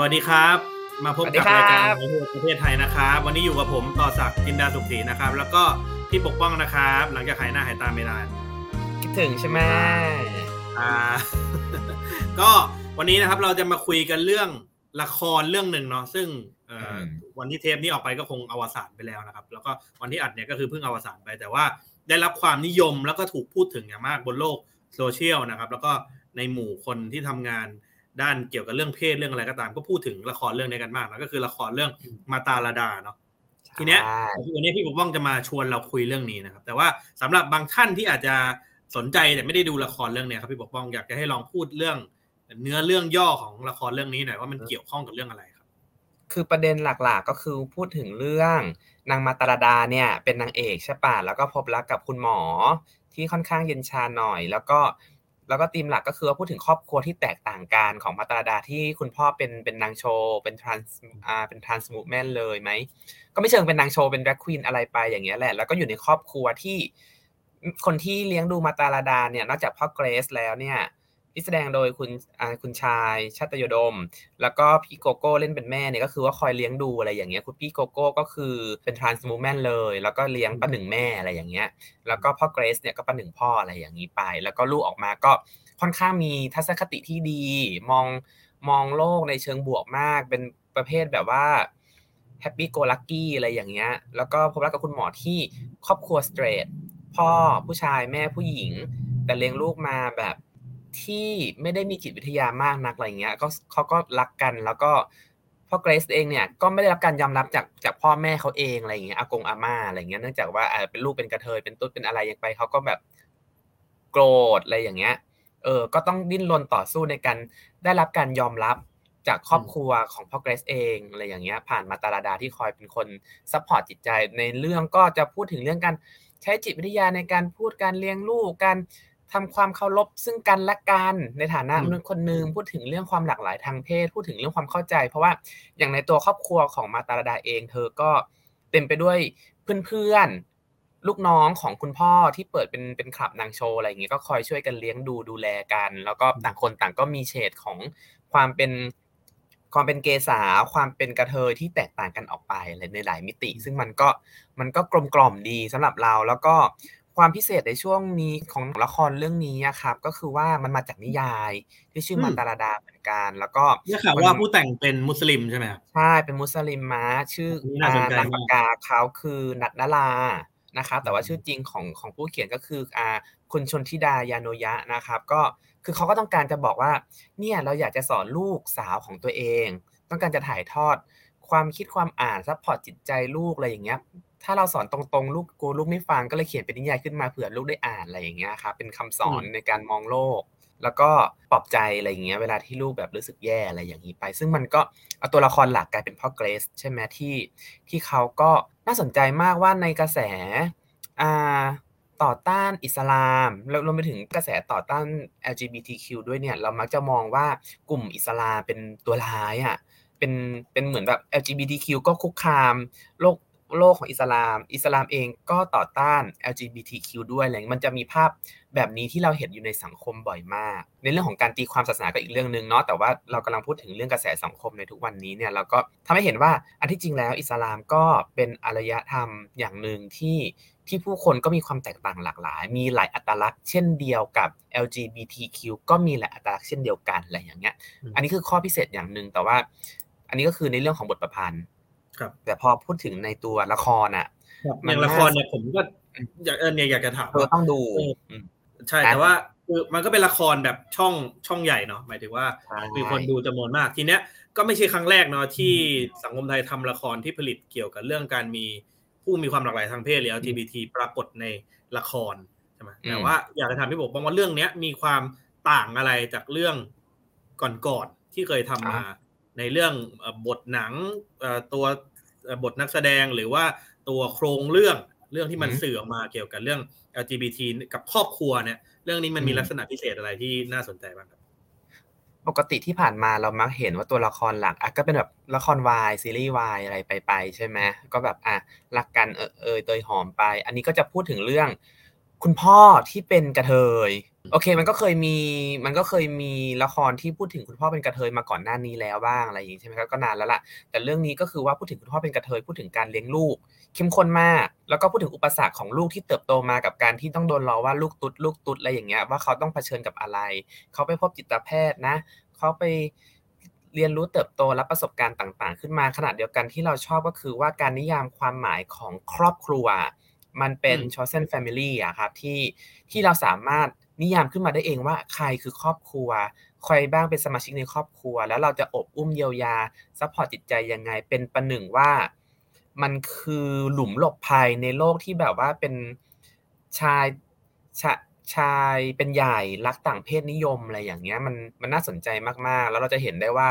สวัสดีครับ มาพบสวัสดีกับครับรายการในประเทศไทยนะครับ วันนี้อยู่กับผมต่อศักดิ์จินดาสุขศรีนะครับ แล้วก็พี่ปกป้องนะครับ หลังจากหายหน้าหายตาไม่นานคิดถึงใช่ไหมอ่า ก็วันนี้นะครับเราจะมาคุยกันเรื่องละครเรื่องหนึ่งเนาะซึ่งเอ่ออวันที่เทปนี้ออกไปก็คงอวสานไปแล้วนะครับ แล้วก็วันที่อัดเนี่ยก็คือเพิ่งอวสานไป แต่ว่าได้รับความนิยมแล้วก็ถูกพูดถึงอย่างมากบนโลกโซเชียลนะครับ แล้วก็ในหมู่คนที่ทำงาน ด้านเกี่ยวกับเรื่องเพศเรื่องอะไรก็ตาม ก็พูดถึงละครเรื่องนี้กันมากนะก็คือละครเรื่องมาตาลาดาเนาะทีเนี้ยใช่วันนี้พี่ปกป้องจะมาชวนเราคุยเรื่องนี้นะครับ แต่ว่าสำหรับบางท่านที่อาจจะสนใจแต่ไม่ได้ดูละครเรื่องเนี้ยครับพี่ปกป้องอยากจะให้ลองพูดเรื่อง เนื้อเรื่องย่อของละครเรื่องนี้หน่อยว่ามันเกี่ยวข้องกับเรื่องอะไรครับ คือประเด็นหลักๆก็คือพูดถึงเรื่องนางมาตาลาดาเนี่ยเป็นนางเอกใช่ป่ะแล้วก็พบรักกับคุณหมอที่ค่อนข้างเย็นชาหน่อย แล้วก็ แล้วก็ธีมหลักก็คือว่าพูดถึงครอบครัวที่แตกต่างกันของมาตาลดาที่คุณพ่อเป็นเป็นนางโชว์เป็น trans อ่าเป็น trans woman เลยไหมก็ไม่เชิงเป็นนางโชว์เป็น drag queen อะไรไปอย่างเงี้ยแหละแล้วก็อยู่ในครอบครัวที่คนที่เลี้ยงดูมาตาลดาเนี่ยนอกจากพ่อเกรซแล้วเนี่ย ที่แสดงโดยคุณอาคุณชายชาตโยดม แล้วก็พี่โกโก้เล่นเป็นแม่เนี่ยก็คือว่าคอยเลี้ยงดูอะไรอย่างเงี้ยคุณพี่โกโก้ก็คือเป็น trans woman เลย แล้วก็เลี้ยงประหนึ่งแม่อะไรอย่างเงี้ยแล้วก็พ่อเกรซเนี่ยก็ประหนึ่งพ่ออะไรอย่างนี้ไป แล้วก็ลูกออกมาก็ค่อนข้างมีทัศนคติที่ดี มองมองโลกในเชิงบวกมาก เป็นประเภทแบบว่า happy-go-lucky อะไรอย่างเงี้ยแล้วก็พบรักกับคุณหมอที่ครอบครัว straight พ่อผู้ชายแม่ผู้หญิง แต่เลี้ยงลูกมาแบบ ที่ไม่ได้มีจิตวิทยามากนักอะไรเงี้ยก็เขาก็รักกันแล้วก็พ่อเกรซเองเนี่ยก็ไม่ได้รับการยอมรับจากจากพ่อแม่เขาเองอะไรอย่างเงี้ยอากงอาม่าอะไรเงี้ยเนื่องจากว่าเป็นลูกเป็นกระเทยเป็นตุ๊ดเป็นอะไรอย่างไปเขาก็แบบโกรธอะไรอย่างเงี้ยเออก็ต้องดิ้นรนต่อสู้ในการได้รับการยอมรับจากครอบครัวของพ่อเกรซเองอะไรอย่างเงี้ยผ่านมาตาลดาที่คอยเป็นคน support จิตใจในเรื่องก็จะพูดถึงเรื่องการใช้จิตวิทยาในการพูดการเลี้ยงลูกการ ทำความเคารพซึ่งกันและกันในฐานะอืมมนุษย์คนหนึ่งพูดถึงเรื่องความหลากหลายทางเพศ พูดถึงเรื่องความเข้าใจ เพราะว่าอย่างในตัวครอบครัวของมาตาลาดาเอง เธอก็เต็มไปด้วยเพื่อนๆลูกน้องของคุณพ่อที่เปิดเป็นเป็นคลับนางโชว์อะไรอย่างเงี้ยก็คอยช่วยกันเลี้ยงดูดูแลกัน แล้วก็ต่างคนต่างก็มีเฉดของความเป็นความเป็นเกษาความเป็นกระเทยที่แตกต่างกันออกไปอะไรในหลายมิติ ซึ่งมันก็มันก็กลมกล่อมดีสำหรับเราแล้วก็ ความพิเศษในช่วงนี้ของละครเรื่องนี้อะครับ ก็คือว่ามันมาจากนิยายที่ชื่ออืมมาตาลดาเหมือนกัน แล้วก็เนี่ยข่าวว่าผู้แต่งเป็นมุสลิมใช่ไหมครับใช่เป็นมุสลิมมะชื่อนี่น่าสนใจมากนามปากกาเขาคือณัฐณรานะครับแต่ว่าชื่อจริงของของผู้เขียนก็คืออ่าคุณชนทิดายาโนยะนะครับ ก็คือเขาก็ต้องการจะบอกว่า เนี่ยเราอยากจะสอนลูกสาวของตัวเอง ต้องการจะถ่ายทอดความคิดความอ่าน support จิตใจลูกอะไรอย่างเงี้ย ถ้าเราสอนตรงๆ ลูกกลัวลูกไม่ฟังก็เลยเขียนเป็นนิยายขึ้นมาเผื่อลูกได้อ่านอะไรอย่างเงี้ยครับเป็นคำสอนในการมองโลก แล้วก็ปลอบใจอะไรอย่างเงี้ยเวลาที่ลูกแบบรู้สึกแย่อะไรอย่างนี้ไป ซึ่งมันก็เอาตัวละครหลักกลายเป็นพ่อเกรซใช่ไหมที่ที่เขาก็น่าสนใจมากว่าในกระแสอ่าต่อต้านอิสลามแล้วรวมไปถึงกระแสต่อต้าน LGBTQ ด้วยเนี่ย เรามักจะมองว่ากลุ่มอิสลามเป็นตัวร้ายอะเป็นเป็นเหมือนแบบ LGBTQ ก็คุกคามโลก โลกของอิสลาม อิสลามเองก็ต่อต้าน LGBTQ ด้วยอะไรอย่างเงี้ยมันจะมีภาพแบบนี้ที่เราเห็นอยู่ในสังคมบ่อยมาก ในเรื่องของการตีความศาสนาก็อีกเรื่องหนึ่งเนาะแต่ว่าเรากำลังพูดถึงเรื่องกระแสสังคมในทุกวันนี้เนี่ยเราก็ทำให้เห็นว่าอันที่จริงแล้วอิสลามก็เป็นอารยธรรมอย่างหนึ่งที่ที่ผู้คนก็มีความแตกต่างหลากหลาย มีหลายอัตลักษณ์เช่นเดียวกับ LGBTQ ก็มีหลายอัตลักษณ์เช่นเดียวกันอะไรอย่างเงี้ยอืมอันนี้คือข้อพิเศษอย่างหนึ่งแต่ว่า อันนี้ก็คือในเรื่องของบทประพันธ์ครับ แต่พอพูดถึงในตัวละครอะอมันย่างละครเนี่ยผมก็อยากเออเนี่ยอยากจะถามเธอว่าต้องดูเอออืมใช่อะแต่ว่าคือมันก็เป็นละครแบบช่องช่องใหญ่เนาะหมายถึงว่าใช่มีคนดูจำนวนมากทีเนี้ยก็ไม่ใช่ครั้งแรกเนาะที่สังคมไทยทำละครที่ผลิตเกี่ยวกับเรื่องการมีผู้มีความหลากหลายทางเพศหรือ LGBT ปรากฏในละครใช่ไหมแต่ว่าอยากจะถามพี่บอกบ้างว่าเรื่องเนี้ยมีความต่างอะไรจากเรื่องก่อนๆที่เคยทำมาในเรื่องเอ่อบทหนังเอ่อตัวเอ่อ บทนักแสดงหรือว่าตัวโครงเรื่องเรื่องที่มันสื่อออกมาเกี่ยวกับเรื่อง LGBT กับครอบครัวเนี่ย เรื่องนี้มันมีลักษณะพิเศษอะไรที่น่าสนใจบ้างครับปกติที่ผ่านมาเรามักเห็นว่าตัวละครหลักอะก็เป็นแบบละครวายซีรีส์วายอะไรไปไปๆใช่ไหมก็แบบอะรักกันเออเอยเตยหอมไป อันนี้ก็จะพูดถึงเรื่อง คุณพ่อที่เป็นกระเทยโอเค มันก็เคยมีมันก็เคยมีละครที่พูดถึงคุณพ่อเป็นกระเทยมาก่อนหน้านี้แล้วบ้างอะไรอย่างนี้ใช่ไหมครับก็นานแล้วล่ะแต่เรื่องนี้ก็คือว่าพูดถึงคุณพ่อเป็นกระเทยพูดถึงการเลี้ยงลูกเข้มข้นมาก แล้วก็พูดถึงอุปสรรคของลูกที่เติบโตมากับการที่ต้องโดนล้อว่าลูกตุ๊ดลูกตุ๊ดอะไรอย่างเงี้ยว่าเขาต้องเผชิญกับอะไร เขาไปพบจิตแพทย์นะ เขาไปเรียนรู้เติบโตและประสบการณ์ต่าง ๆ ขึ้นมาขณะเดียวกันที่เราชอบก็คือว่าการนิยามความหมายของครอบครัว มันเป็น chosen family อะครับที่ที่เราสามารถ นิยามขึ้นมาได้เองว่าใครคือครอบครัว ใครบ้างเป็นสมาชิกในครอบครัว แล้วเราจะโอบอุ้มเยียวยา support จิตใจยังไง เป็นประหนึ่งว่า มันคือหลุมหลบภัยในโลกที่แบบว่าเป็นชายชาชายเป็นใหญ่รักต่างเพศนิยมอะไรอย่างเงี้ยมันมันน่าสนใจมากๆ แล้วเราจะเห็นได้ว่า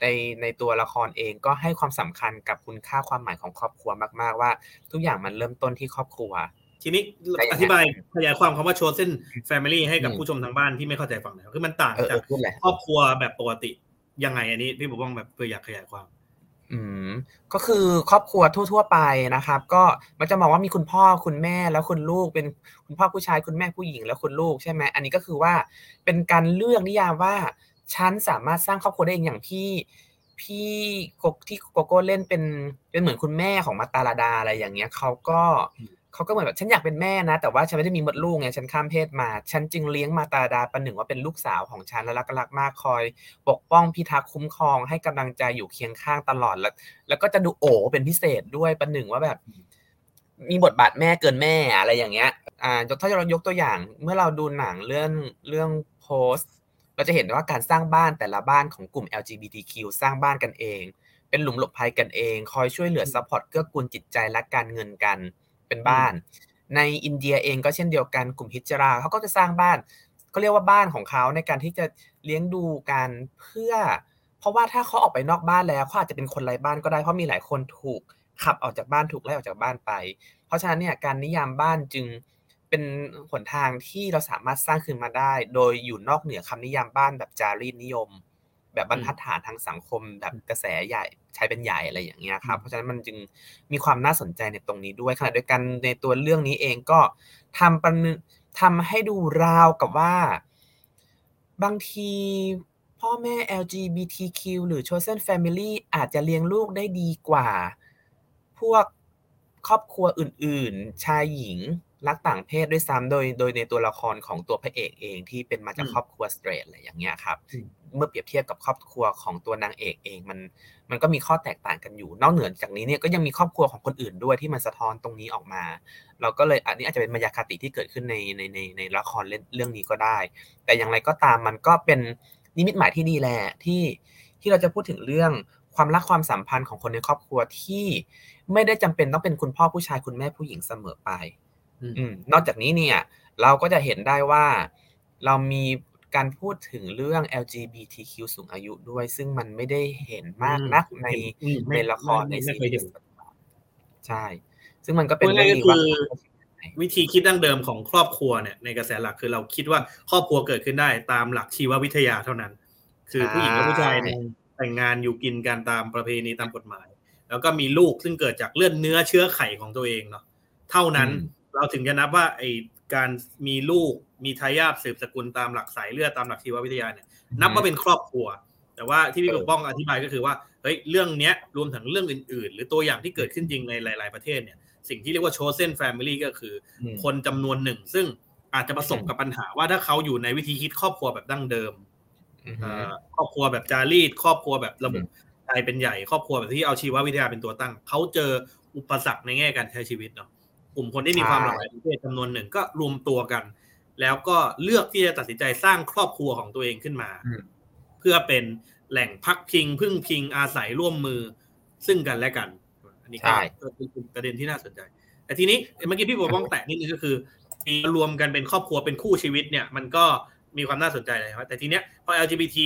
ในในตัวละครเองก็ให้ความสำคัญกับคุณค่าความหมายของครอบครัวมาก ๆ ว่า ทุกอย่างมันเริ่มต้นที่ครอบครัว ทีนี้อธิบายขยายความคำว่า chosen family ให้กับผู้ชมทางบ้านที่ไม่เข้าใจฟังหน่อยคือมันต่างจากครอบครัวแบบปกติยังไงอันนี้พี่ผมว่าแบบเพื่ออยากขยายความ อืมก็คือครอบครัวทั่ว ๆ ไปนะครับ ก็มันจะมองว่ามีคุณพ่อคุณแม่แล้วคุณลูกเป็นคุณพ่อผู้ชายคุณแม่ผู้หญิงแล้วคุณลูกใช่ไหมอันนี้ก็คือว่าเป็นการเลือกนิยามว่าฉันสามารถสร้างครอบครัวได้เองอย่างพี่พี่กกที่โกโก้เล่นเป็นเป็นเหมือนคุณแม่ของมาตาลาดาอะไรอย่างเงี้ยเขาก็ เขาก็เหมือนแบบฉันอยากเป็นแม่นะ แต่ว่าฉันไม่ได้มีมดลูกไงฉันข้ามเพศมา ฉันจึงเลี้ยงมาตาดาประหนึ่งว่าเป็นลูกสาวของฉันและรักรักมากคอย ปกป้องพิทักษ์คุ้มครองให้กำลังใจอยู่เคียงข้างตลอดแล้ว แล้วก็จะดูโอเป็นพิเศษด้วยประหนึ่งว่าแบบ มีบทบาทแม่เกินแม่อะไรอย่างเงี้ย อ่ายกถ้าเรายกตัวอย่าง เมื่อเราดูหนังเรื่องเรื่อง Pose เราจะเห็นว่าการสร้างบ้านแต่ละบ้านของกลุ่ม LGBTQ สร้างบ้านกันเอง เป็นหลุมหลบภัยกันเอง คอยช่วยเหลือ support เกื้อกูลจิตใจและการเงินกัน เป็นบ้าน ในอินเดียเองก็เช่นเดียวกันกลุ่มฮิจราเขาก็จะสร้างบ้านเขาเรียกว่าบ้านของเขาในการที่จะเลี้ยงดูกันเพื่อ เพราะว่าถ้าเขาออกไปนอกบ้านแล้วเขาอาจจะเป็นคนไร้บ้านก็ได้เพราะมีหลายคนถูกขับออกจากบ้านถูกไล่ออกจากบ้านไป เพราะฉะนั้นเนี่ยการนิยามบ้านจึงเป็นหนทางที่เราสามารถสร้างขึ้นมาได้ โดยอยู่นอกเหนือคำนิยามบ้านแบบจารีตนิยม แบบบรรทัดฐานทางสังคม แบบกระแสใหญ่ใช้เป็นใหญ่อะไรอย่างเงี้ยครับเพราะฉะนั้นมันจึงมีความน่าสนใจในตรงนี้ด้วยขณะเดียวกันในตัวเรื่องนี้เองก็ทำประทำให้ดูราวกับว่า บางทีพ่อแม่ LGBTQ หรือ chosen family อาจจะเลี้ยงลูกได้ดีกว่า พวกครอบครัวอื่น ๆ ชายหญิง รักต่างเพศด้วยซ้ำโดยโดยในตัวละครของตัวพระเอกเองที่เป็นมาจากครอบครัวสเตรทอะไรอย่างเงี้ยครับ เมื่อเปรียบเทียบกับครอบครัวของตัวนางเอกเองมันมันก็มีข้อแตกต่างกันอยู่ นอกเหนือจากนี้เนี่ยก็ยังมีครอบครัวของคนอื่นด้วยที่มันสะท้อนตรงนี้ออกมา เราก็เลยอันนี้อาจจะเป็นมายาคติที่เกิดขึ้นในในในในละครเล่นเรื่องนี้ก็ได้ แต่อย่างไรก็ตามมันก็เป็นนิมิตหมายที่ดีแหละที่ที่เราจะพูดถึงเรื่องความรักความสัมพันธ์ของคนในครอบครัวที่ไม่ได้จำเป็นต้องเป็นคุณพ่อผู้ชายคุณแม่ผู้หญิงเสมอไป นอกจากนี้เนี่ย เราก็จะเห็นได้ว่าเรามีการพูดถึงเรื่อง LGBTQ สูงอายุด้วย ซึ่งมันไม่ได้เห็นมากนักในในละครในซีรีส์ใช่ ซึ่งมันก็เป็นเรื่องว่าวิธีคิดดั้งเดิมของครอบครัวเนี่ยในกระแสหลักคือเราคิดว่าครอบครัวเกิดขึ้นได้ตามหลักชีววิทยาเท่านั้น คือผู้หญิงและผู้ชายแต่งงานอยู่กินกันตามประเพณีตามกฎหมาย แล้วก็มีลูกซึ่งเกิดจากเลือดเนื้อเชื้อไขของตัวเองเนาะเท่านั้น เราถึงจะนับว่าไอการมีลูกมีทายาทสืบสกุลตามหลักสายเลือดตามหลักชีววิทยาเนี่ยนับว่าเป็นครอบครัว แต่ว่าที่พี่ปกป้องอธิบายก็คือว่าเฮ้ยเรื่องเนี้ยรวมถึงเรื่องอื่น ๆ หรือตัวอย่างที่เกิดขึ้นจริงในหลาย ๆประเทศเนี่ยสิ่งที่เรียกว่า chosen family ก็คือ คนจำนวนหนึ่ง ซึ่งอาจจะประสบกับปัญหาว่าถ้าเขาอยู่ในวิธีคิดครอบครัวแบบดั้งเดิมครอบครัวแบบจารีตครอบครัวแบบระบบใจเป็นใหญ่ ครอบครัวแบบที่เอาชีววิทยาเป็นตัวตั้ง เขาเจออุปสรรคในแง่การใช้ชีวิตเนาะ ลุ่มคนที่มีความหลากหลายทางเพศจำนวนหนึ่งก็รวมตัวกัน แล้วก็เลือกที่จะตัดสินใจสร้างครอบครัวของตัวเองขึ้นมา เพื่อเป็นแหล่งพักพิง พึ่งพิงอาศัยร่วมมือซึ่งกันและกัน อันนี้ก็เป็นประเด็นที่น่าสนใจ แต่ทีนี้เมื่อกี้พี่บอกว่องแตะนิดนึงก็คือรวมกันเป็นครอบครัวเป็นคู่ชีวิตเนี่ย มันก็มีความน่าสนใจเลยครับแต่ทีเนี้ยพอ LGBT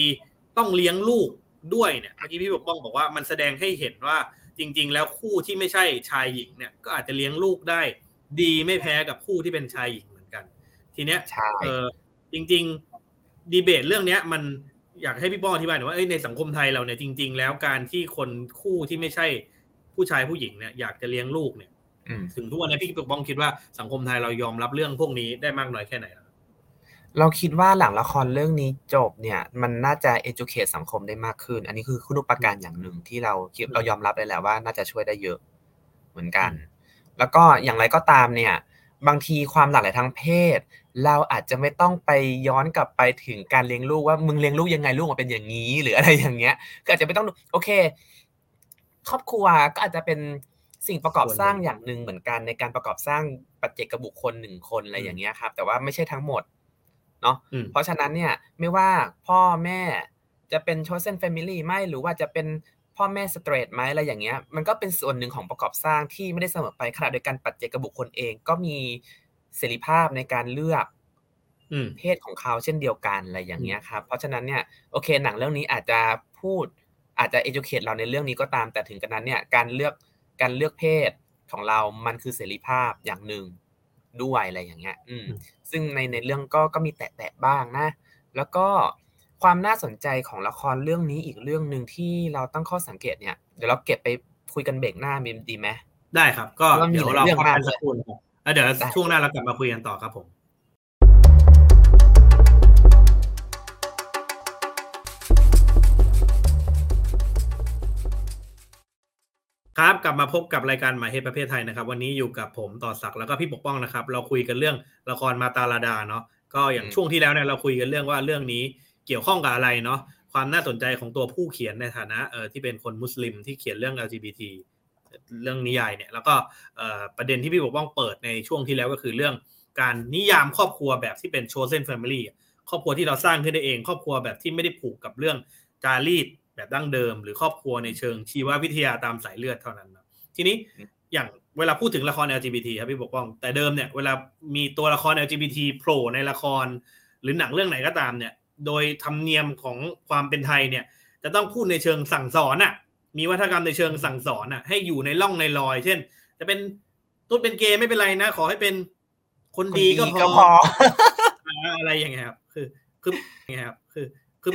ต้องเลี้ยงลูกด้วยเนี่ยเมื่อกี้พี่ปกป้องบอกว่ามันแสดงให้เห็นว่า จริง ๆ แล้วคู่ที่ไม่ใช่ชายหญิงเนี่ยก็อาจจะเลี้ยงลูกได้ ดีไม่แพ้กับคู่ที่เป็นชายหญิงเหมือนกัน ทีเนี้ยเออจริง ๆ ดีเบตเรื่องเนี้ย มันอยากให้พี่ป้องอธิบายหน่อยว่าในสังคมไทยเราเนี่ยจริง ๆ แล้วการที่คนคู่ที่ไม่ใช่ผู้ชายผู้หญิงเนี่ยอยากจะเลี้ยงลูกเนี่ยถึงทุกวันนี้พี่ปกป้องคิดว่าสังคมไทยเรายอมรับเรื่องพวกนี้ได้มากน้อยแค่ไหน เราคิดว่าหลังละครเรื่องนี้จบเนี่ย มันน่าจะ educate สังคมได้มากขึ้น อันนี้คือคุณูปการอย่างหนึ่งที่เราคิดเรายอมรับเลยแหละว่าน่าจะช่วยได้เยอะเหมือนกัน แล้วก็อย่างไรก็ตามเนี่ย บางทีความหลากหลายทางเพศ เราอาจจะไม่ต้องไปย้อนกลับไปถึงการเลี้ยงลูกว่ามึงเลี้ยงลูกยังไงลูกมาเป็นอย่างนี้ หรืออะไรอย่างเงี้ยก็อาจจะไม่ต้องโอเค ครอบครัวก็อาจจะเป็นสิ่งประกอบสร้างอย่างหนึ่งเหมือนกันในการประกอบสร้างปัจเจกบุคคลหนึ่งคนอะไรอย่างเงี้ยครับ แต่ว่าไม่ใช่ทั้งหมด เนาะเพราะฉะนั้นเนี่ยไม่ว่าพ่อแม่จะเป็น chosen family ไหมหรือว่าจะเป็นพ่อแม่สเตรทไหมอะไรอย่างเงี้ยมันก็เป็นส่วนหนึ่งของประกอบสร้างที่ไม่ได้เสมอไปขณะโดยการปัจเจกบุคคลเองก็มีเสรีภาพในการเลือกเพศของเขาเช่นเดียวกันอะไรอย่างเงี้ยครับเพราะฉะนั้นเนี่ยโอเคหนังเรื่องนี้อาจจะพูดอาจจะ educate เราในเรื่องนี้ก็ตามแต่ถึงกระนั้นเนี่ยการเลือกการเลือกเพศของเรามันคือเสรีภาพอย่างหนึ่ง ด้วยอะไรอย่างเงี้ย อืม ซึ่งในในเรื่องก็ก็มีแตะๆบ้างนะ แล้วก็ความน่าสนใจของละครเรื่องนี้อีกเรื่องหนึ่งที่เราตั้งข้อสังเกตเนี่ย เดี๋ยวเราเก็บไปคุยกันเบรกหน้ามีดีไหมได้ครับ ก็เดี๋ยวเราพักกันสักครู่นะครับเดี๋ยวช่วงหน้าเรากลับมาคุยกันต่อครับผม ครับกลับมาพบกับรายการหมายเหตุประเภทไทยนะครับ วันนี้อยู่กับผมต่อศักดิ์แล้วก็พี่ปกป้องนะครับ เราคุยกันเรื่องละครมาตาลาดาเนาะก็อย่างช่วงที่แล้วเนี่ยเราคุยกันเรื่องว่าเรื่องนี้เกี่ยวข้องกับอะไรเนาะความน่าสนใจของตัวผู้เขียนในฐานะเออที่เป็นคนมุสลิมที่เขียนเรื่อง LGBT เรื่องนิยายเนี่ยแล้วก็ประเด็นที่พี่ปกป้องเปิดในช่วงที่แล้วก็คือเรื่องการนิยามครอบครัวแบบที่เป็น chosen family ครอบครัวที่เราสร้างขึ้นได้เอง ครอบครัวแบบที่ไม่ได้ผูกกับเรื่องจารีต แบบดั้งเดิม หรือครอบครัวในเชิงชีววิทยาตามสายเลือดเท่านั้นนะทีนี้อย่างเวลาพูดถึงละคร LGBT ครับพี่ปกป้อง แต่เดิมเนี่ยเวลามีตัวละคร LGBT โผล่ในละคร หรือหนังเรื่องไหนก็ตามเนี่ย โดยธรรมเนียมของความเป็นไทยเนี่ย จะต้องพูดในเชิงสั่งสอนอะ มีวัฒนธรรมในเชิงสั่งสอนอะ ให้อยู่ในร่องในรอย เช่น จะเป็นตุ๊ดเป็นเกย์ไม่เป็นไรนะ ขอให้เป็นคนดีก็พออะไรอย่างเงี้ยครับ คือคือไงครับ คือคือ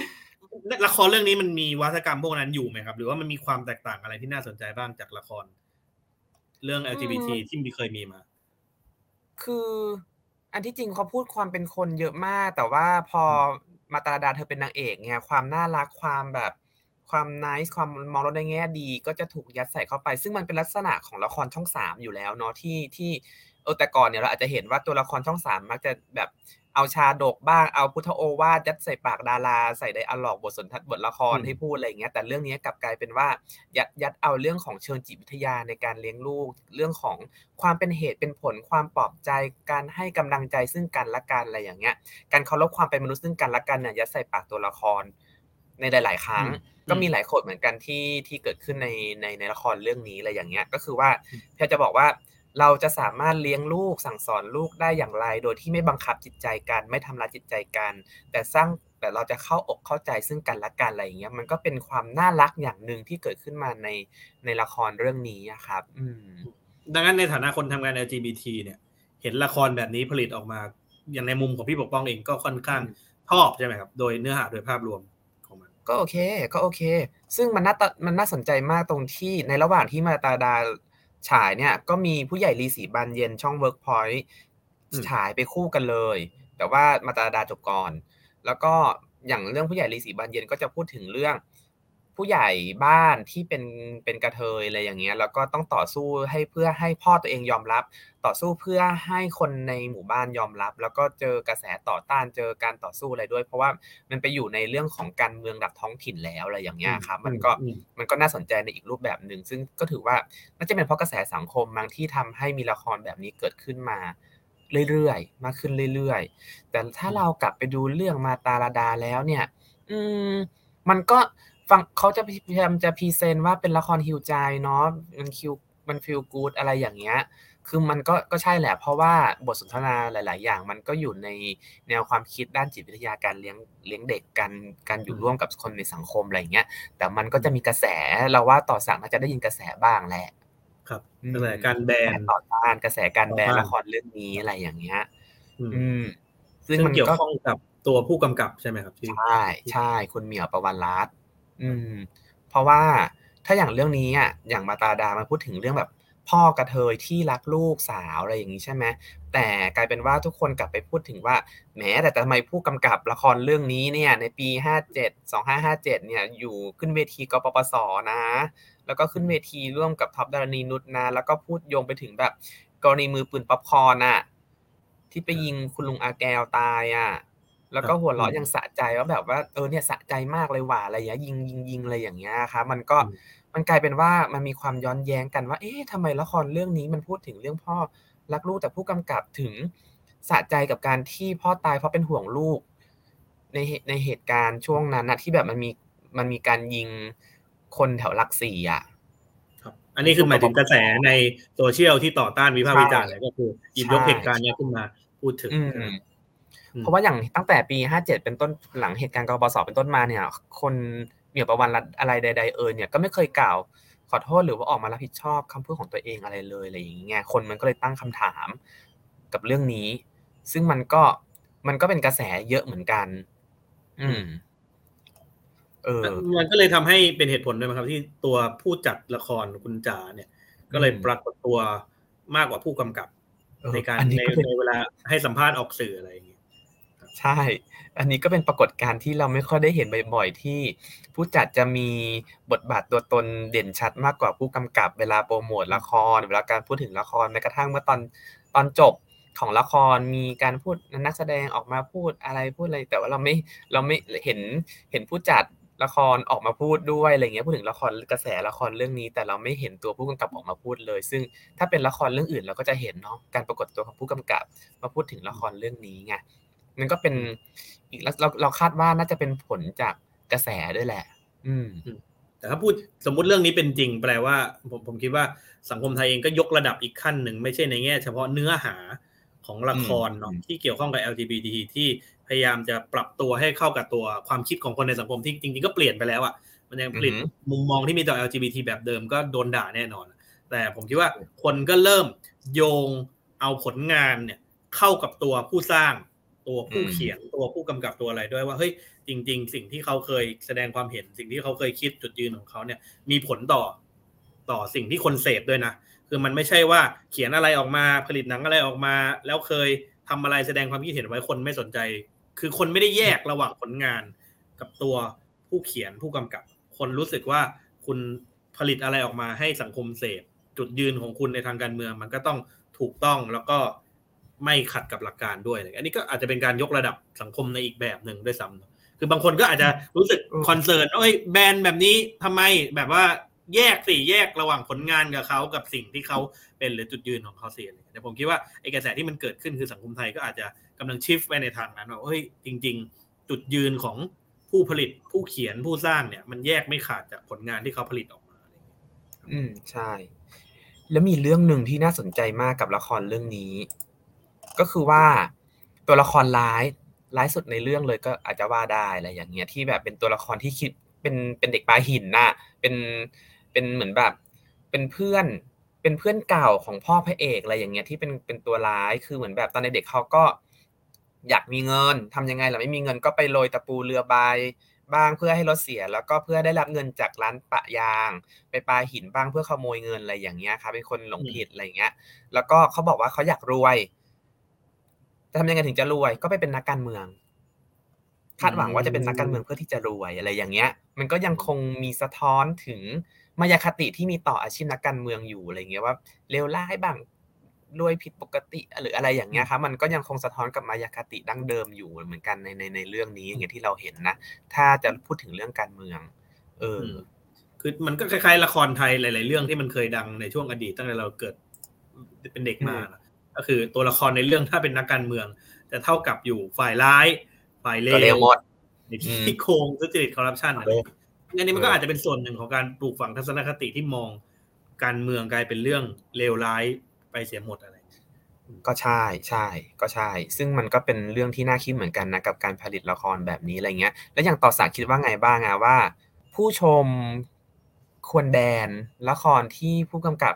ละครเรื่องนี้มันมีวัฒกรรมพวกนั้นอยู่ไหมครับ หรือว่ามันมีความแตกต่างอะไรที่น่าสนใจบ้างจากละคร เรื่อง LGBT ที่มีเคยมีมา คืออันที่จริงเขาพูดความเป็นคนเยอะมาก แต่ว่าพอมาตาดาเธอเป็นนางเอกเนี่ยความน่ารักความแบบความนิสความมองเราในแง่ดี ก็จะถูกยัดใส่เข้าไป ซึ่งมันเป็นลักษณะของละครช่องสามอยู่แล้วเนาะที่ที่ เออแต่ก่อนเนี่ยเราอาจจะเห็นว่าตัวละครช่องสามมักจะแบบเอาชาดกบ้างเอาพุทธโอวาทยัดใส่ปากดารา ใส่ไดอะล็อกบทสนทนาบทละครให้พูดอะไรเงี้ยแต่เรื่องนี้กลับกลายเป็นว่ายัดยัดเอาเรื่องของเชิงจิตวิทยาในการเลี้ยงลูก เรื่องของความเป็นเหตุเป็นผลความปลอบใจการให้กำลังใจซึ่งกันและกันอะไรอย่างเงี้ยการเคารพความเป็นมนุษย์ซึ่งกันและกันเนี่ยยัดใส่ปากตัวละคร ในหลาย ๆ ครั้งก็มีหลายคนเหมือนกันที่ที่เกิดขึ้นในในในละครเรื่องนี้อะไรอย่างเงี้ย ก็คือว่าเพื่อจะบอกว่า เราจะสามารถเลี้ยงลูกสั่งสอนลูกได้อย่างไร โดยที่ไม่บังคับจิตใจกัน ไม่ทำร้ายจิตใจกัน แต่สร้างแต่เราจะเข้าอกเข้าใจซึ่งกันและกันอะไรอย่างเงี้ยมันก็เป็นความน่ารักอย่างหนึ่งที่เกิดขึ้นมาในในละครเรื่องนี้ครับ อืมดังนั้นในฐานะคนทำงาน LGBT เนี่ย เห็นละครแบบนี้ผลิตออกมา อย่างในมุมของพี่ปกป้องเองก็ค่อนข้างชอบใช่ไหมครับ โดยเนื้อหาโดยภาพรวมของมัน ก็โอเค ก็โอเค ซึ่งมันน่ามันน่าสนใจมากตรงที่ในระหว่างที่มาตาดา ฉายเนี่ยก็มีผู้ใหญ่รีสีบานเย็นช่อง Workpoint ฉายไปคู่กันเลย แต่ว่ามาตาดาจบก่อน แล้วก็อย่างเรื่องผู้ใหญ่รีสีบานเย็นก็จะพูดถึงเรื่อง ผู้ใหญ่บ้านที่เป็นเป็นกระเทยอะไรอย่างเงี้ยแล้วก็ต้องต่อสู้ให้เพื่อให้พ่อตัวเองยอมรับ ต่อสู้เพื่อให้คนในหมู่บ้านยอมรับ แล้วก็เจอกระแสต่อต้านเจอการต่อสู้อะไรด้วย เพราะว่ามันไปอยู่ในเรื่องของการเมืองดับท้องถิ่นแล้วอะไรอย่างเงี้ยครับมันก็มันก็น่าสนใจในอีกรูปแบบหนึ่งซึ่งก็ถือว่าน่าจะเป็นเพราะกระแสสังคมบางที่ทำให้มีละครแบบนี้เกิดขึ้นมาเรื่อยๆ มากขึ้นเรื่อยๆ แต่ถ้าเรากลับไปดูเรื่องมาตาลาดาแล้วเนี่ย อืม มันก็ ฟังเขาจะพยายามจะ present ว่าเป็นละคร heal ใจเนาะมัน heal มัน feel good อะไรอย่างเงี้ย คือมันก็ก็ใช่แหละ เพราะว่าบทสนทนาหลาย ๆ อย่าง มันก็อยู่ในแนวความคิดด้านจิตวิทยาการเลี้ยงเลี้ยงเด็กการการอยู่ร่วมกับคนในสังคมอะไรเงี้ย แต่มันก็จะมีกระแสเราว่าต่อสั่งน่าจะได้ยินกระแสบ้างแหละ ครับกระแสการแบนต่อต้านกระแสการแบนละครเรื่องนี้อะไรอย่างเงี้ย อืม ซึ่งมันเกี่ยวข้องกับตัวผู้กำกับใช่ไหมครับใช่ใช่คุณเหมียวประวันรัต อืม เพราะว่าถ้าอย่างเรื่องนี้อะอย่างมาตาดามันพูดถึงเรื่องแบบ พ่อกระเทยที่รักลูกสาวอะไรอย่างนี้ใช่ไหมแต่กลายเป็นว่าทุกคนกลับไปพูดถึงว่าแหมแต่ทำไมผู้กำกับละครเรื่องนี้เนี่ยในปี 57 2557เนี่ยอยู่ขึ้นเวทีกปปสนะ แล้วก็ขึ้นเวทีร่วมกับท็อปดารณีนุชนะ แล้วก็พูดโยงไปถึงแบบกรณีมือปืนป๊อปคอร์นอะที่ไปยิงคุณลุงอาแกวตายอะ แล้วก็หัวเราะยังสะใจว่าแบบว่าเออเนี่ยสะใจมากเลยว่ะอะไรอย่างเงี้ยยิงยิงยิงอะไรอย่างเงี้ยครับมันก็มันกลายเป็นว่ามันมีความย้อนแย้งกันว่า เอ๊ะทำไมละครเรื่องนี้มันพูดถึงเรื่องพ่อรักลูกแต่ผู้กำกับถึงสะใจกับการที่พ่อตายเพราะเป็นห่วงลูก ในในเหตุการณ์ช่วงนั้นนะที่แบบมันมีมันมีการยิงคนแถวหลักสี่อะครับอันนี้คือหมายถึงกระแสในโซเชียลที่ต่อต้านวิพากษ์วิจารณ์เลยก็คือหยิบยกเหตุการณ์นี้ขึ้นมาพูดถึง เพราะว่าอย่างตั้งแต่ปีห้าเจ็ดเป็นต้นหลังเหตุการณ์กบศเป็นต้นมาเนี่ย คนเหมียวประวันอะไรใด ๆเออเนี่ยก็ไม่เคยกล่าวขอโทษหรือว่าออกมารับผิดชอบคำพูดของตัวเองอะไรเลยอะไรอย่างเงี้ยคนมันก็เลยตั้งคำถามกับเรื่องนี้ ซึ่งมันก็มันก็เป็นกระแสเยอะเหมือนกัน อืม เออมันก็เลยทำให้เป็นเหตุผลด้วยครับ ที่ตัวผู้จัดละครคุณจ๋าเนี่ย ก็เลยปรากฏตัวมากกว่าผู้กำกับในการในในเวลาให้สัมภาษณ์ออกสื่ออะไรอย่างเงี้ย ใช่ อันนี้ก็เป็นปรากฏการณ์ที่เราไม่ค่อยได้เห็นบ่อยๆ ที่ผู้จัดจะมีบทบาทตัวตนเด่นชัดมากกว่าผู้กำกับเวลาโปรโมทละครเวลาการพูดถึงละครแม้กระทั่งเมื่อตอนตอนจบของละครมีการพูดนักแสดงออกมาพูดอะไรพูดอะไร แต่ว่าเราไม่เราไม่เห็นเห็นผู้จัดละครออกมาพูดด้วยอะไรเงี้ยพูดถึงละครกระแสละครเรื่องนี้ แต่เราไม่เห็นตัวผู้กำกับออกมาพูดเลย ซึ่งถ้าเป็นละครเรื่องอื่นเราก็จะเห็นเนาะการปรากฏตัวของผู้กำกับมาพูดถึงละครเรื่องนี้ไง มันก็เป็นอีกแล้วเราเราคาดว่าน่าจะเป็นผลจากกระแสด้วยแหละ อืม แต่ถ้าพูดสมมุติเรื่องนี้เป็นจริง แปลว่า ผมผมคิดว่าสังคมไทยเองก็ยกระดับอีกขั้นหนึ่งไม่ใช่ในแง่ เฉพาะเนื้อหาของละครเนาะที่เกี่ยวข้องกับ LGBT ที่พยายามจะปรับตัวให้เข้ากับตัวความคิดของคนในสังคมที่จริง ๆ ก็เปลี่ยนไปแล้วอะ่ะมันยังผลิตมุมมองที่มีต่อ LGBT แบบเดิมก็โดนด่าแน่นอน แต่ผมคิดว่าคนก็เริ่มโยงเอาผลงานเนี่ยเข้ากับตัวผู้สร้าง ตัวผู้เขียนตัวผู้กำกับตัวอะไรด้วยว่าเฮ้ยจริง ๆ สิ่งที่เขาเคยแสดงความเห็น สิ่งที่เขาเคยคิดจุดยืนของเขาเนี่ย มีผลต่อต่อสิ่งที่คนเสพด้วยนะคือมันไม่ใช่ว่าเขียนอะไรออกมาผลิตหนังอะไรออกมา แล้วเคยทำอะไรแสดงความคิดเห็นไว้คนไม่สนใจ คือคนไม่ได้แยกระหว่างผลงานกับตัวผู้เขียนผู้กำกับ คนรู้สึกว่าคุณผลิตอะไรออกมาให้สังคมเสพจุดยืนของคุณในทางการเมือง มันก็ต้องถูกต้องแล้วก็ ไม่ขัดกับหลักการด้วย อันนี้ก็อาจจะเป็นการยกระดับสังคมในอีกแบบหนึ่งด้วยซ้ำคือบางคนก็อาจจะรู้สึกคอนเซิร์นเอ้ยแบรนด์แบบนี้ทำไมแบบว่าแยกสี่แยกระหว่างผลงานกับเขากับสิ่งที่เขาเป็นหรือจุดยืนของเขาเสียเลยแต่ผมคิดว่าไอ้กระแสที่มันเกิดขึ้นคือสังคมไทยก็อาจจะกำลังชิฟไปในทางนั้นว่าเฮ้ยจริง ๆ จุดยืนของผู้ผลิตผู้เขียนผู้สร้างเนี่ย มันแยกไม่ขาดจากผลงานที่เขาผลิตออกมาอืมใช่ แล้วมีเรื่องหนึ่งที่น่าสนใจมากกับละครเรื่องนี้ ก็คือว่าตัวละครร้ายร้ายสุดในเรื่องเลยก็อาจจะว่าได้อะไรอย่างเงี้ยที่แบบเป็นตัวละครที่คิดเป็นเป็นเด็กปลาหินน่ะเป็นเป็นเหมือนแบบ เป็นเพื่อนเป็นเพื่อนเก่าของพ่อพระเอกอะไรอย่างเงี้ยที่เป็นเป็นตัวร้ายคือเหมือนแบบตอนในเด็กเขาก็ อยากมีเงินทำยังไงล่ะไม่มีเงินก็ไปโรยตะปูเรือใบบ้างเพื่อให้รถเสียแล้วก็เพื่อได้รับเงินจากร้านปะยาง ไปปาหินบ้างเพื่อขโมยเงินอะไรอย่างเงี้ยครับเป็นคนหลงผิดอะไรเงี้ย แล้วก็เขาบอกว่าเขาอยากรวย จะทำยังไงถึงจะรวย ก็ไปเป็นนักการเมือง คาดหวังว่าจะเป็นนักการเมืองเพื่อที่จะรวยอะไรอย่างเงี้ย มันก็ยังคงมีสะท้อนถึงมายาคติที่มีต่ออาชีพนักการเมืองอยู่อะไรเงี้ยว่าเลวร้ายบ้างรวยผิดปกติหรืออะไรอย่างเงี้ยครับมันก็ยังคงสะท้อนกับมายาคติดั้งเดิมอยู่เหมือนกันในในในเรื่องนี้อย่างที่เราเห็นนะ ถ้าจะพูดถึงเรื่องการเมือง เออ คือมันก็คล้ายๆละครไทยหลาย ๆ เรื่องที่มันเคยดังในช่วงอดีตตั้งแต่เราเกิดเป็นเด็กมา ก็คือตัวละครในเรื่องถ้าเป็นนักการเมือง จะเท่ากับอยู่ฝ่ายร้าย ฝ่ายเลวในที่โคงทุจริตคอร์รัปชันอะไรอันนี้มันก็อาจจะเป็นส่วนหนึ่งของการปลูกฝังทัศนคติที่มองการเมืองกลายเป็นเรื่องเลวร้ายไปเสียหมดอะไร ก็ใช่ใช่ก็ใช่ ซึ่งมันก็เป็นเรื่องที่น่าคิดเหมือนกันนะกับการผลิตละครแบบนี้อะไรเงี้ย แล้วอย่างต่อสาคิดว่าไงบ้างอะว่า ผู้ชมควรแดนละครที่ผู้กำกับ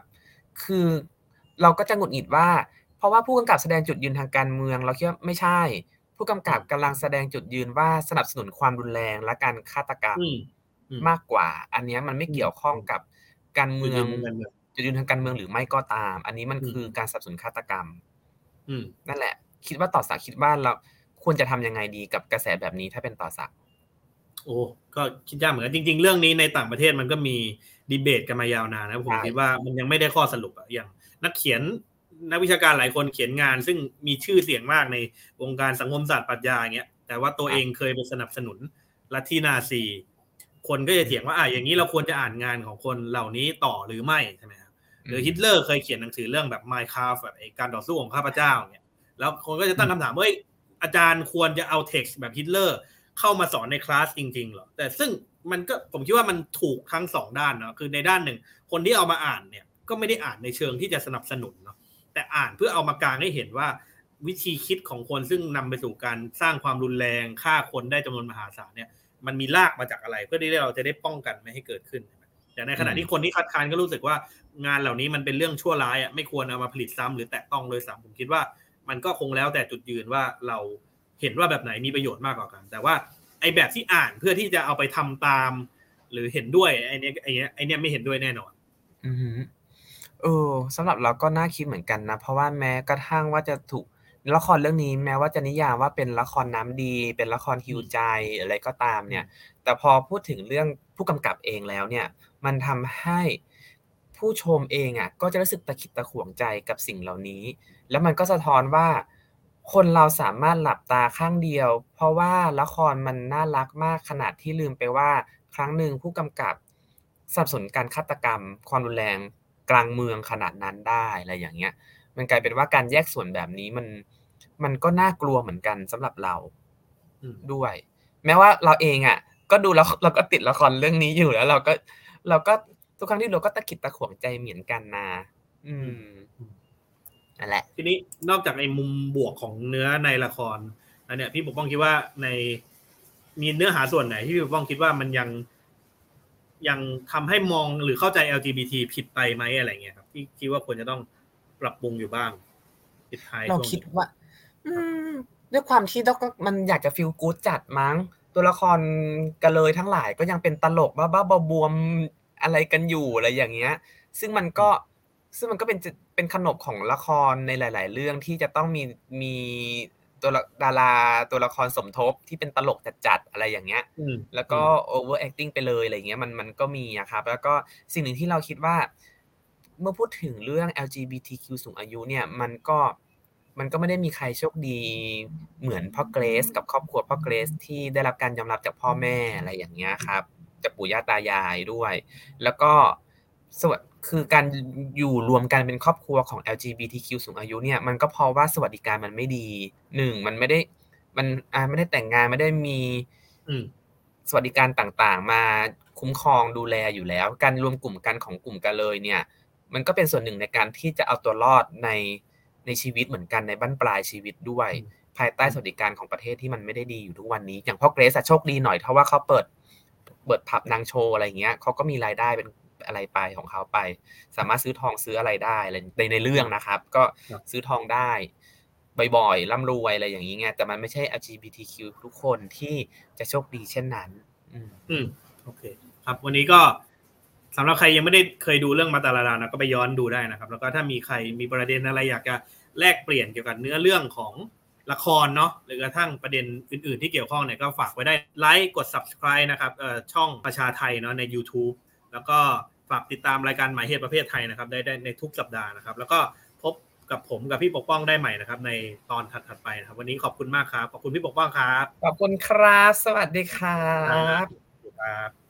คือเราก็จะหงุดหงิดว่า เพราะว่าผู้กำกับแสดงจุดยืนทางการเมือง เราคิดว่าไม่ใช่ ผู้กำกับกำลังแสดงจุดยืนว่าสนับสนุนความรุนแรงและการฆาตกรรมมากกว่า อันนี้มันไม่เกี่ยวข้องกับการเมืองจุดยืนทางการเมืองหรือไม่ก็ตาม อันนี้มันคือการสนับสนุนฆาตกรรมอืมนั่นแหละ คิดว่าต่อสักดิ์คิดว่าเราควรจะทำยังไงดีกับกระแสแบบนี้ถ้าเป็นต่อสักดิ์โอ้ก็คิดยากเหมือนกันจริง ๆ เรื่องนี้ในต่างประเทศมันก็มีดีเบตกันมายาวนานนะผมคิดว่ามันยังไม่ได้ข้อสรุปอะอย่างนักเขียน นักวิชาการหลายคนเขียนงาน ซึ่งมีชื่อเสียงมากในวงการสังคมศาสตร์ปรัชญาอย่างเงี้ยแต่ว่าตัวเองเคยไปสนับสนุนลัทธินาซี คนก็จะเถียงว่าอะอย่างนี้เราควรจะอ่านงานของคนเหล่านี้ต่อหรือไม่ใช่ไหมครับหรือฮิตเลอร์เคยเขียนหนังสือเรื่องแบบ My c r a f t แบบการต่อสู้ของข้าพเจ้าเนี่ยแล้วคนก็จะตั้งคำถามว่าอาจารย์ควรจะเอาเท็กซ์แบบฮิตเลอร์เข้ามาสอนในคลาสจริงๆเหรอแต่ซึ่งมันก็ผมคิดว่ามันถูกทั้งสองด้านเนาะคือในด้านหนึ่ง คนที่เอามาอ่านเนี่ยก็ไม่ได้อ่านในเชิงที่จะสนับสนุนเนาะ แต่อ่านเพื่อเอามากางให้เห็นว่า วิธีคิดของคนซึ่งนำไปสู่การสร้างความรุนแรงฆ่าคนได้จำนวนมหาศาลเนี่ย มันมีรากมาจากอะไร เพื่อที่เราจะได้ป้องกันไม่ให้เกิดขึ้นแต่ในขณะที่คนที่คัดค้านก็รู้สึกว่างานเหล่านี้มันเป็นเรื่องชั่วร้ายอะไม่ควรเอามาผลิตซ้ำหรือแตะต้องเลยซ้ำผมคิดว่า มันก็คงแล้วแต่จุดยืนว่าเราเห็นว่าแบบไหนมีประโยชน์มากกว่ากัน แต่ว่าไอ้แบบที่อ่านเพื่อที่จะเอาไปทำตาม หรือเห็นด้วยไอ้นี้ไอ้นี้ไอ้นี้ไม่เห็นด้วยแน่นอน อือ เออสำหรับเราก็น่าคิดเหมือนกันนะ เพราะว่าแม้กระทั่งว่าจะถูกละครเรื่องนี้แม้ว่าจะนิยามว่าเป็นละครน้ำดี เป็นละครฮิวใจอะไรก็ตามเนี่ย แต่พอพูดถึงเรื่องผู้กำกับเองแล้วเนี่ย มันทำให้ผู้ชมเองอะก็จะรู้สึกตะขิดตะขวงใจกับสิ่งเหล่านี้ แล้วมันก็สะท้อนว่า คนเราสามารถหลับตาข้างเดียว เพราะว่าละครมันน่ารักมากขนาดที่ลืมไปว่า ครั้งหนึ่งผู้กำกับสนับสนุนการฆาตกรรม ความรุนแรง กลางเมืองขนาดนั้นได้อะไรอย่างเงี้ย มันกลายเป็นว่าการแยกส่วนแบบนี้มันมันก็น่ากลัวเหมือนกันสำหรับเราด้วย แม้ว่าเราเองอะ ก็ดูแล้วเราก็ติดละครเรื่องนี้อยู่แล้ว เราก็ เราก็ทุกครั้งที่เราก็ตะกิดตะขวงใจเหมือนกันนะอืมนั่นแหละ ทีนี้นอกจากไอ้มุมบวกของเนื้อในละครอันเนี้ยพี่ปกป้องคิดว่าในมีเนื้อหาส่วนไหนที่พี่ปกป้องคิดว่ามันยัง ยังทำให้มองหรือเข้าใจ LGBT ผิดไปไหมอะไรเงี้ยครับที่คิดว่าควรจะต้องปรับปรุงอยู่บ้างปิดท้ายเราคิดว่า อืม ด้วยความที่เราก็มันอยากจะฟีลกู๊ดจัดมั้ง ตัวละครกันเลยทั้งหลายก็ยังเป็นตลกบ้าๆบวมอะไรกันอยู่อะไรอย่างเงี้ย ซึ่งมันก็ซึ่งมันก็เป็นเป็นขนบของละครในหลาย ๆ เรื่องที่จะต้องมีมี ตัวดาราตัวละครสมทบที่เป็นตลกจัดๆอะไรอย่างเงี้ย แล้วก็ over acting ไปเลยอะไรเงี้ยมันมันก็มีอะครับ แล้วก็สิ่งหนึ่งที่เราคิดว่า เมื่อพูดถึงเรื่อง LGBTQ สูงอายุเนี่ยมันก็มันก็ไม่ได้มีใครโชคดีเหมือนพ่อเกรซกับครอบครัวพ่อเกรซที่ได้รับการยอมรับจากพ่อแม่อะไรอย่างเงี้ยครับจากปู่ย่าตายายด้วย แล้วก็ สวัสคือการอยู่รวมกันเป็นครอบครัวของ LGBTQ สูงอายุเนี่ยมันก็เพราะว่าสวัสดิการมันไม่ดีหนึ่งมันไม่ได้มันอ่าไม่ได้แต่งงานไม่ได้มีสวัสดิการต่างๆ มาคุ้มครองดูแลอยู่แล้ว การรวมกลุ่มกันของกลุ่มกันเลยเนี่ย มันก็เป็นส่วนหนึ่งในการที่จะเอาตัวรอดในในชีวิตเหมือนกันในบั้นปลายชีวิตด้วย ภายใต้สวัสดิการของประเทศที่มันไม่ได้ดีอยู่ทุกวันนี้ อย่างพ่อเกรซโชคดีหน่อยเพราะว่าเขาเปิดเปิดผับนางโชว์อะไรเงี้ยเขาก็มีรายได้เป็น อะไรไปของเขาไป สามารถซื้อทองซื้ออะไรได้ในในเรื่องนะครับ ก็ซื้อทองได้บ่อยๆร่ำรวยอะไรอย่างนี้ไงแต่มันไม่ใช่ LGBTQ ทุกคนที่จะโชคดีเช่นนั้น อืมโอเค ครับ วันนี้ก็สำหรับใครยังไม่ได้เคยดูเรื่องมาตาลาดานะก็ไปย้อนดูได้นะครับ แล้วก็ถ้ามีใครมีประเด็นอะไรอยากจะแลกเปลี่ยนเกี่ยวกับเนื้อเรื่องของละครเนาะหรือกระทั่งประเด็นอื่น ๆ ที่เกี่ยวข้องเนี่ยก็ฝากไว้ได้ไลค์กด subscribe นะครับช่องประชาไทยเนาะใน YouTube แล้วก็ฝากติดตามรายการหมายเหตุประเภทไทยนะครับ ได้ได้ในทุกสัปดาห์นะครับ แล้วก็พบกับผมกับพี่ปกป้องได้ใหม่นะครับ ในตอนถัดๆไปนะครับ วันนี้ขอบคุณมากครับ ขอบคุณพี่ปกป้องครับ ขอบคุณครับ สวัสดีครับครับ